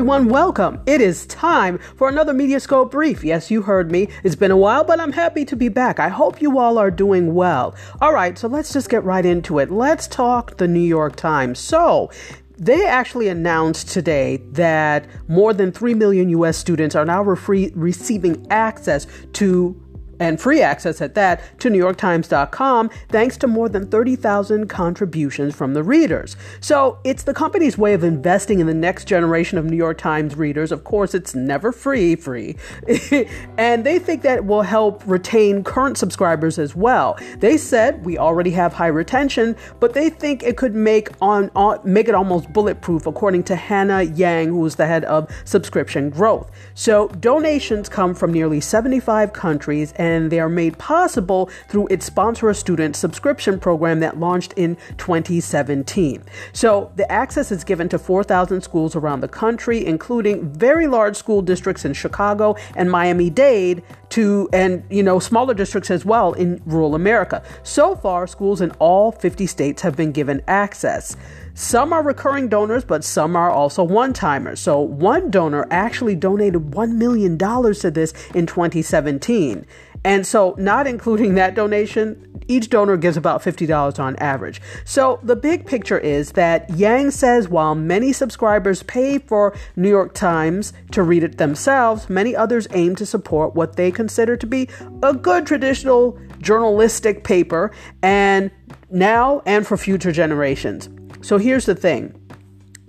everyone, welcome. It is time for another Mediascope brief. Yes, you heard me. It's been a while, but I'm happy to be back. I hope you all are doing well. All right, so let's just get right into it. Let's talk the New York Times. So, they actually announced today that more than 3 million US students are now re- receiving access to and free access at that to NewYorkTimes.com thanks to more than 30,000 contributions from the readers. So it's the company's way of investing in the next generation of New York Times readers. Of course, it's never free, free. and they think that will help retain current subscribers as well. They said we already have high retention, but they think it could make on, on make it almost bulletproof, according to Hannah Yang, who's the head of subscription growth. So donations come from nearly 75 countries and and they are made possible through its Sponsor a Student subscription program that launched in 2017. So the access is given to 4,000 schools around the country, including very large school districts in Chicago and Miami Dade, to and you know smaller districts as well in rural America. So far, schools in all 50 states have been given access. Some are recurring donors, but some are also one timers. So, one donor actually donated $1 million to this in 2017. And so, not including that donation, each donor gives about $50 on average. So, the big picture is that Yang says while many subscribers pay for New York Times to read it themselves, many others aim to support what they consider to be a good traditional journalistic paper and now and for future generations. So, here's the thing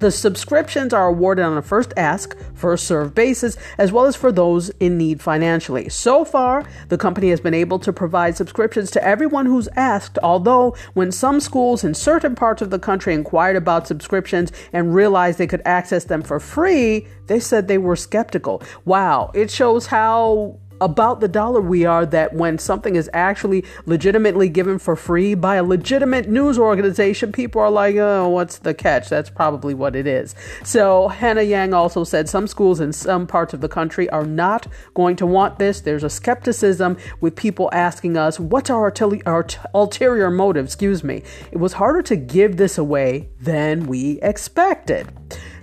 the subscriptions are awarded on a first ask, first serve basis, as well as for those in need financially. So far, the company has been able to provide subscriptions to everyone who's asked, although when some schools in certain parts of the country inquired about subscriptions and realized they could access them for free, they said they were skeptical. Wow, it shows how about the dollar we are that when something is actually legitimately given for free by a legitimate news organization, people are like, oh, what's the catch? That's probably what it is. So Hannah Yang also said some schools in some parts of the country are not going to want this. There's a skepticism with people asking us, what's our, our ulterior motive? Excuse me. It was harder to give this away than we expected.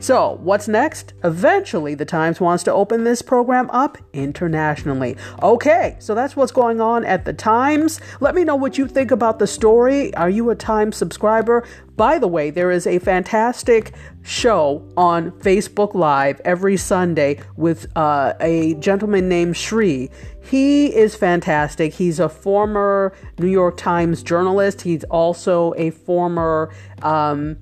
So, what's next? Eventually, the Times wants to open this program up internationally. Okay, so that's what's going on at the Times. Let me know what you think about the story. Are you a Times subscriber? By the way, there is a fantastic show on Facebook Live every Sunday with uh, a gentleman named Shri. He is fantastic. He's a former New York Times journalist. He's also a former um,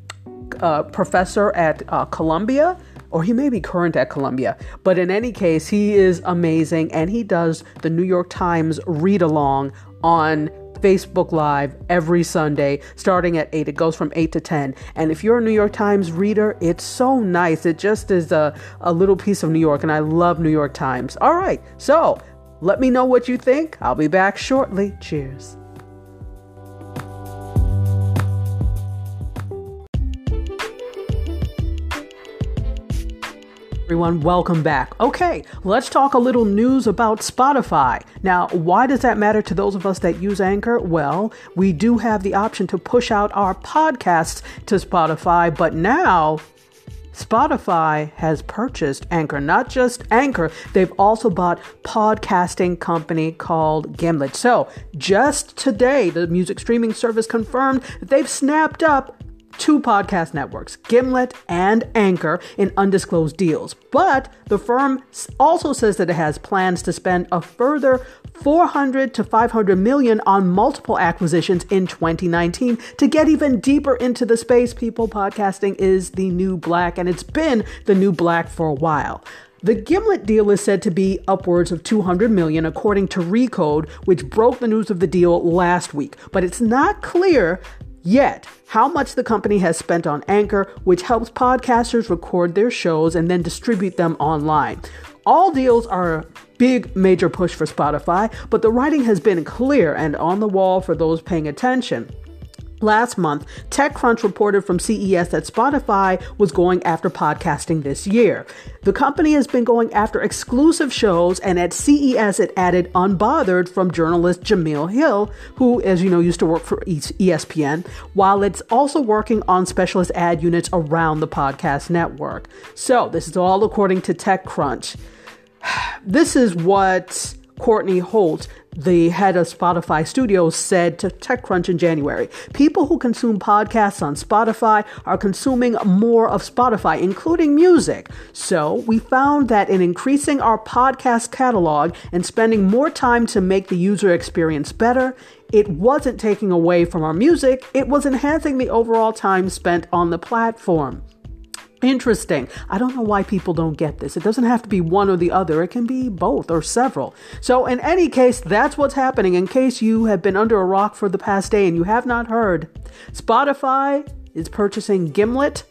uh, professor at uh, Columbia, or he may be current at Columbia. But in any case, he is amazing and he does the New York Times read along on Facebook Live every Sunday starting at 8. It goes from 8 to 10. And if you're a New York Times reader, it's so nice. It just is a, a little piece of New York, and I love New York Times. All right, so let me know what you think. I'll be back shortly. Cheers. Everyone, welcome back. Okay, let's talk a little news about Spotify. Now, why does that matter to those of us that use Anchor? Well, we do have the option to push out our podcasts to Spotify, but now Spotify has purchased Anchor, not just Anchor, they've also bought podcasting company called Gimlet. So, just today, the music streaming service confirmed that they've snapped up two podcast networks, Gimlet and Anchor, in undisclosed deals. But the firm also says that it has plans to spend a further 400 to 500 million on multiple acquisitions in 2019 to get even deeper into the space. People, podcasting is the new black, and it's been the new black for a while. The Gimlet deal is said to be upwards of 200 million according to Recode, which broke the news of the deal last week, but it's not clear Yet, how much the company has spent on Anchor, which helps podcasters record their shows and then distribute them online. All deals are a big major push for Spotify, but the writing has been clear and on the wall for those paying attention. Last month, TechCrunch reported from CES that Spotify was going after podcasting this year. The company has been going after exclusive shows, and at CES, it added Unbothered from journalist Jemele Hill, who, as you know, used to work for ESPN, while it's also working on specialist ad units around the podcast network. So, this is all according to TechCrunch. This is what Courtney Holt, the head of Spotify Studios, said to TechCrunch in January. People who consume podcasts on Spotify are consuming more of Spotify, including music. So we found that in increasing our podcast catalog and spending more time to make the user experience better, it wasn't taking away from our music, it was enhancing the overall time spent on the platform. Interesting. I don't know why people don't get this. It doesn't have to be one or the other, it can be both or several. So, in any case, that's what's happening. In case you have been under a rock for the past day and you have not heard, Spotify is purchasing Gimlet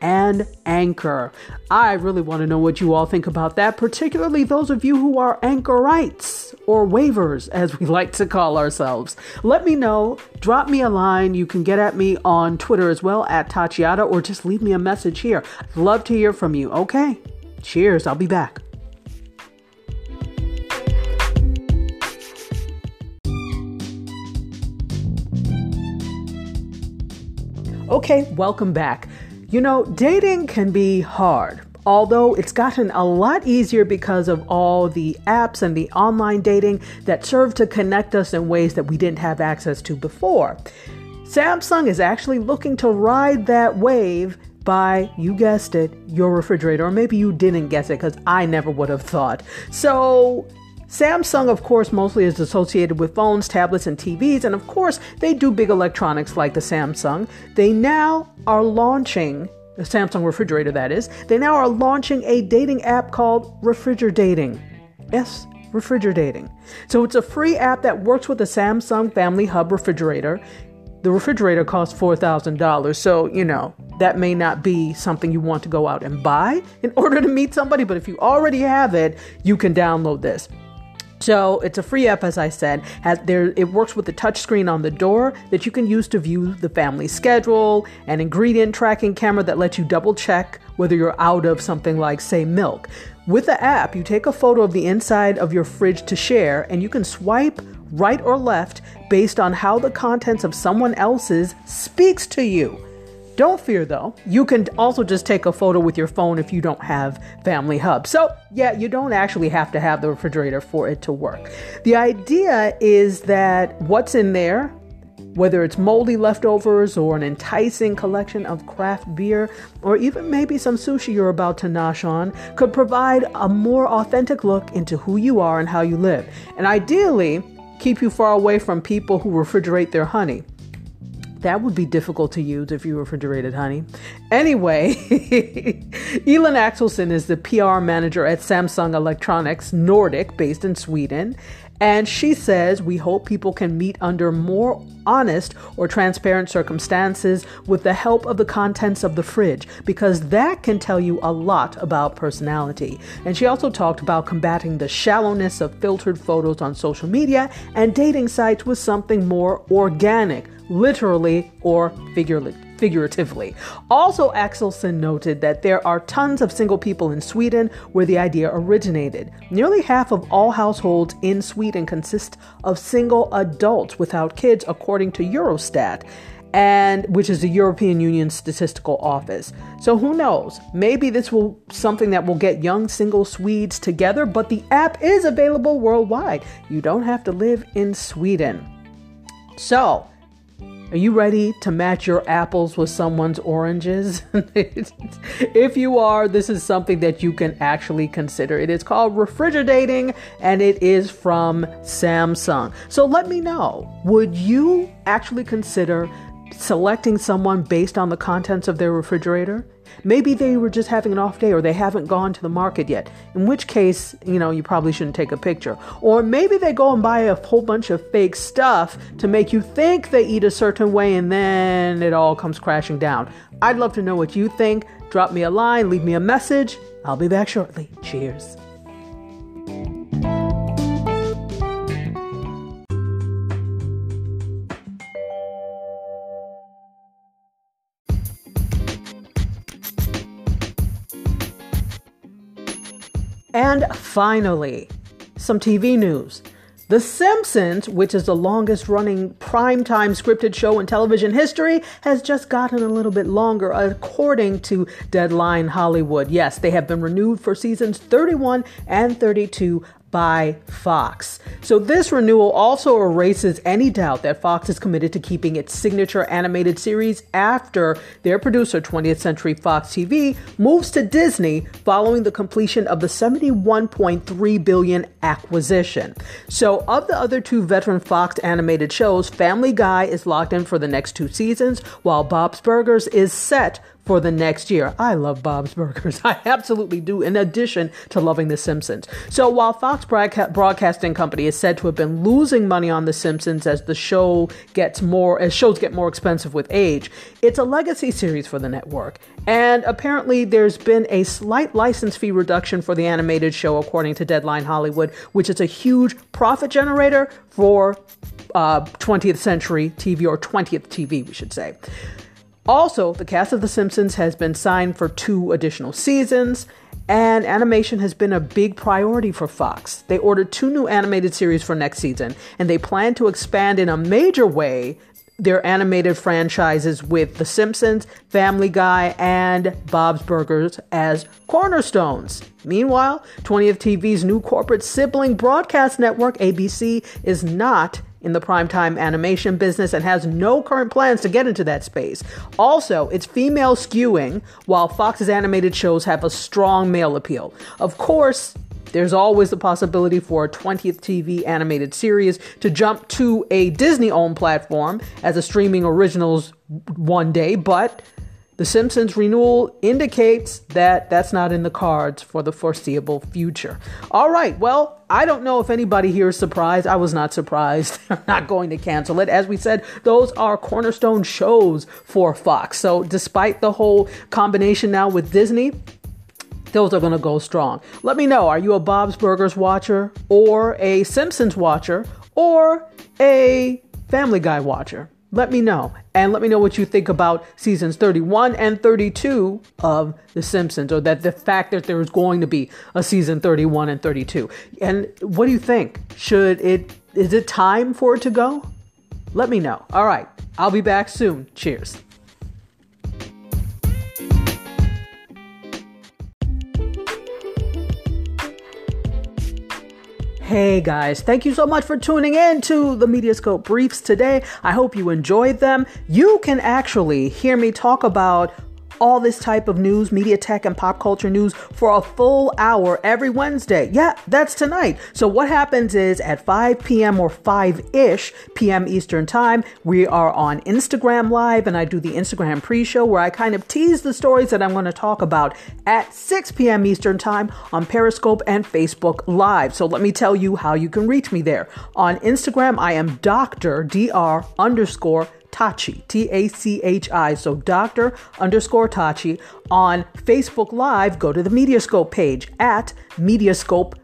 and Anchor. I really want to know what you all think about that, particularly those of you who are anchorites or waivers, as we like to call ourselves. Let me know. Drop me a line. You can get at me on Twitter as well, at Tachiada, or just leave me a message here. I'd love to hear from you. Okay. Cheers. I'll be back. Okay, welcome back. You know, dating can be hard, although it's gotten a lot easier because of all the apps and the online dating that serve to connect us in ways that we didn't have access to before. Samsung is actually looking to ride that wave by, you guessed it, your refrigerator. Or maybe you didn't guess it because I never would have thought. So, Samsung, of course, mostly is associated with phones, tablets, and TVs, and of course, they do big electronics like the Samsung. They now are launching, the Samsung refrigerator that is, they now are launching a dating app called Refrigerdating. Yes, Refrigerdating. So it's a free app that works with the Samsung Family Hub refrigerator. The refrigerator costs $4,000, so, you know, that may not be something you want to go out and buy in order to meet somebody, but if you already have it, you can download this. So it's a free app, as I said. Has there it works with the touchscreen on the door that you can use to view the family schedule, an ingredient tracking camera that lets you double check whether you're out of something like, say, milk. With the app, you take a photo of the inside of your fridge to share, and you can swipe right or left based on how the contents of someone else's speaks to you. Don't fear though, you can also just take a photo with your phone if you don't have Family Hub. So, yeah, you don't actually have to have the refrigerator for it to work. The idea is that what's in there, whether it's moldy leftovers or an enticing collection of craft beer, or even maybe some sushi you're about to nosh on, could provide a more authentic look into who you are and how you live. And ideally, keep you far away from people who refrigerate their honey. That would be difficult to use if you refrigerated honey. Anyway, Elin Axelsson is the PR manager at Samsung Electronics Nordic, based in Sweden. And she says, We hope people can meet under more honest or transparent circumstances with the help of the contents of the fridge, because that can tell you a lot about personality. And she also talked about combating the shallowness of filtered photos on social media and dating sites with something more organic, literally or figuratively. Also, Axelsson noted that there are tons of single people in Sweden where the idea originated. Nearly half of all households in Sweden consist of single adults without kids, according to Eurostat and which is the European Union Statistical Office. So who knows? Maybe this will something that will get young single Swedes together, but the app is available worldwide. You don't have to live in Sweden. So, are you ready to match your apples with someone's oranges? if you are, this is something that you can actually consider. It is called refrigerdating and it is from Samsung. So let me know would you actually consider selecting someone based on the contents of their refrigerator? Maybe they were just having an off day or they haven't gone to the market yet, in which case, you know, you probably shouldn't take a picture. Or maybe they go and buy a whole bunch of fake stuff to make you think they eat a certain way and then it all comes crashing down. I'd love to know what you think. Drop me a line, leave me a message. I'll be back shortly. Cheers. And finally, some TV news. The Simpsons, which is the longest running primetime scripted show in television history, has just gotten a little bit longer according to Deadline Hollywood. Yes, they have been renewed for seasons 31 and 32 by Fox. So, this renewal also erases any doubt that Fox is committed to keeping its signature animated series after their producer, 20th Century Fox TV, moves to Disney following the completion of the 71.3 billion acquisition. So, of the other two veteran Fox animated shows, Family Guy is locked in for the next two seasons, while Bob's Burgers is set for the next year. I love Bob's Burgers. I absolutely do, in addition to loving The Simpsons. So while Fox Broadcasting Company is said to have been losing money on The Simpsons as the show gets more, as shows get more expensive with age, it's a legacy series for the network. And apparently, there's been a slight license fee reduction for the animated show, according to Deadline Hollywood, which is a huge profit generator for uh, 20th century TV or 20th TV, we should say. Also, the cast of The Simpsons has been signed for two additional seasons, and animation has been a big priority for Fox. They ordered two new animated series for next season, and they plan to expand in a major way their animated franchises with The Simpsons, Family Guy, and Bob's Burgers as cornerstones. Meanwhile, 20th TV's new corporate sibling broadcast network, ABC, is not in the primetime animation business and has no current plans to get into that space. Also, it's female skewing, while Fox's animated shows have a strong male appeal. Of course, there's always the possibility for a 20th TV animated series to jump to a Disney owned platform as a streaming originals one day, but the Simpsons renewal indicates that that's not in the cards for the foreseeable future. All right, well, I don't know if anybody here is surprised. I was not surprised. They're not going to cancel it. As we said, those are cornerstone shows for Fox. So, despite the whole combination now with Disney, those are going to go strong. Let me know are you a Bob's Burgers watcher, or a Simpsons watcher, or a Family Guy watcher? Let me know. And let me know what you think about seasons 31 and 32 of The Simpsons, or that the fact that there's going to be a season 31 and 32. And what do you think? Should it, is it time for it to go? Let me know. All right. I'll be back soon. Cheers. Hey guys, thank you so much for tuning in to the Mediascope Briefs today. I hope you enjoyed them. You can actually hear me talk about all this type of news, media tech, and pop culture news for a full hour every Wednesday. Yeah, that's tonight. So, what happens is at 5 p.m. or 5 ish p.m. Eastern Time, we are on Instagram Live, and I do the Instagram pre show where I kind of tease the stories that I'm going to talk about at 6 p.m. Eastern Time on Periscope and Facebook Live. So, let me tell you how you can reach me there. On Instagram, I am Dr. Dr. underscore Tachi, T A C H I. So Dr. underscore Tachi. On Facebook Live, go to the Mediascope page at Mediascope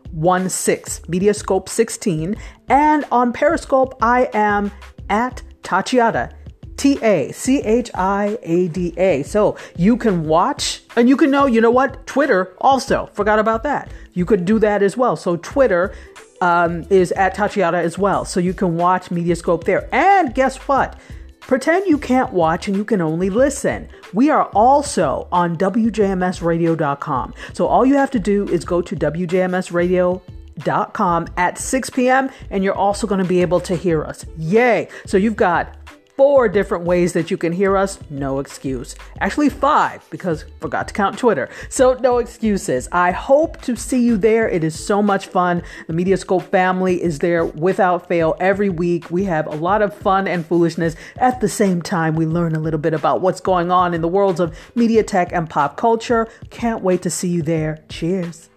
16, Mediascope 16. And on Periscope, I am at Tachiada. T A C H I A D A. So you can watch and you can know, you know what? Twitter also. Forgot about that. You could do that as well. So Twitter um, is at Tachiada as well. So you can watch Mediascope there. And guess what? Pretend you can't watch and you can only listen. We are also on WJMSradio.com. So all you have to do is go to WJMSradio.com at 6 p.m. and you're also going to be able to hear us. Yay! So you've got four different ways that you can hear us. No excuse. Actually, five, because forgot to count Twitter. So, no excuses. I hope to see you there. It is so much fun. The Mediascope family is there without fail every week. We have a lot of fun and foolishness. At the same time, we learn a little bit about what's going on in the worlds of media tech and pop culture. Can't wait to see you there. Cheers.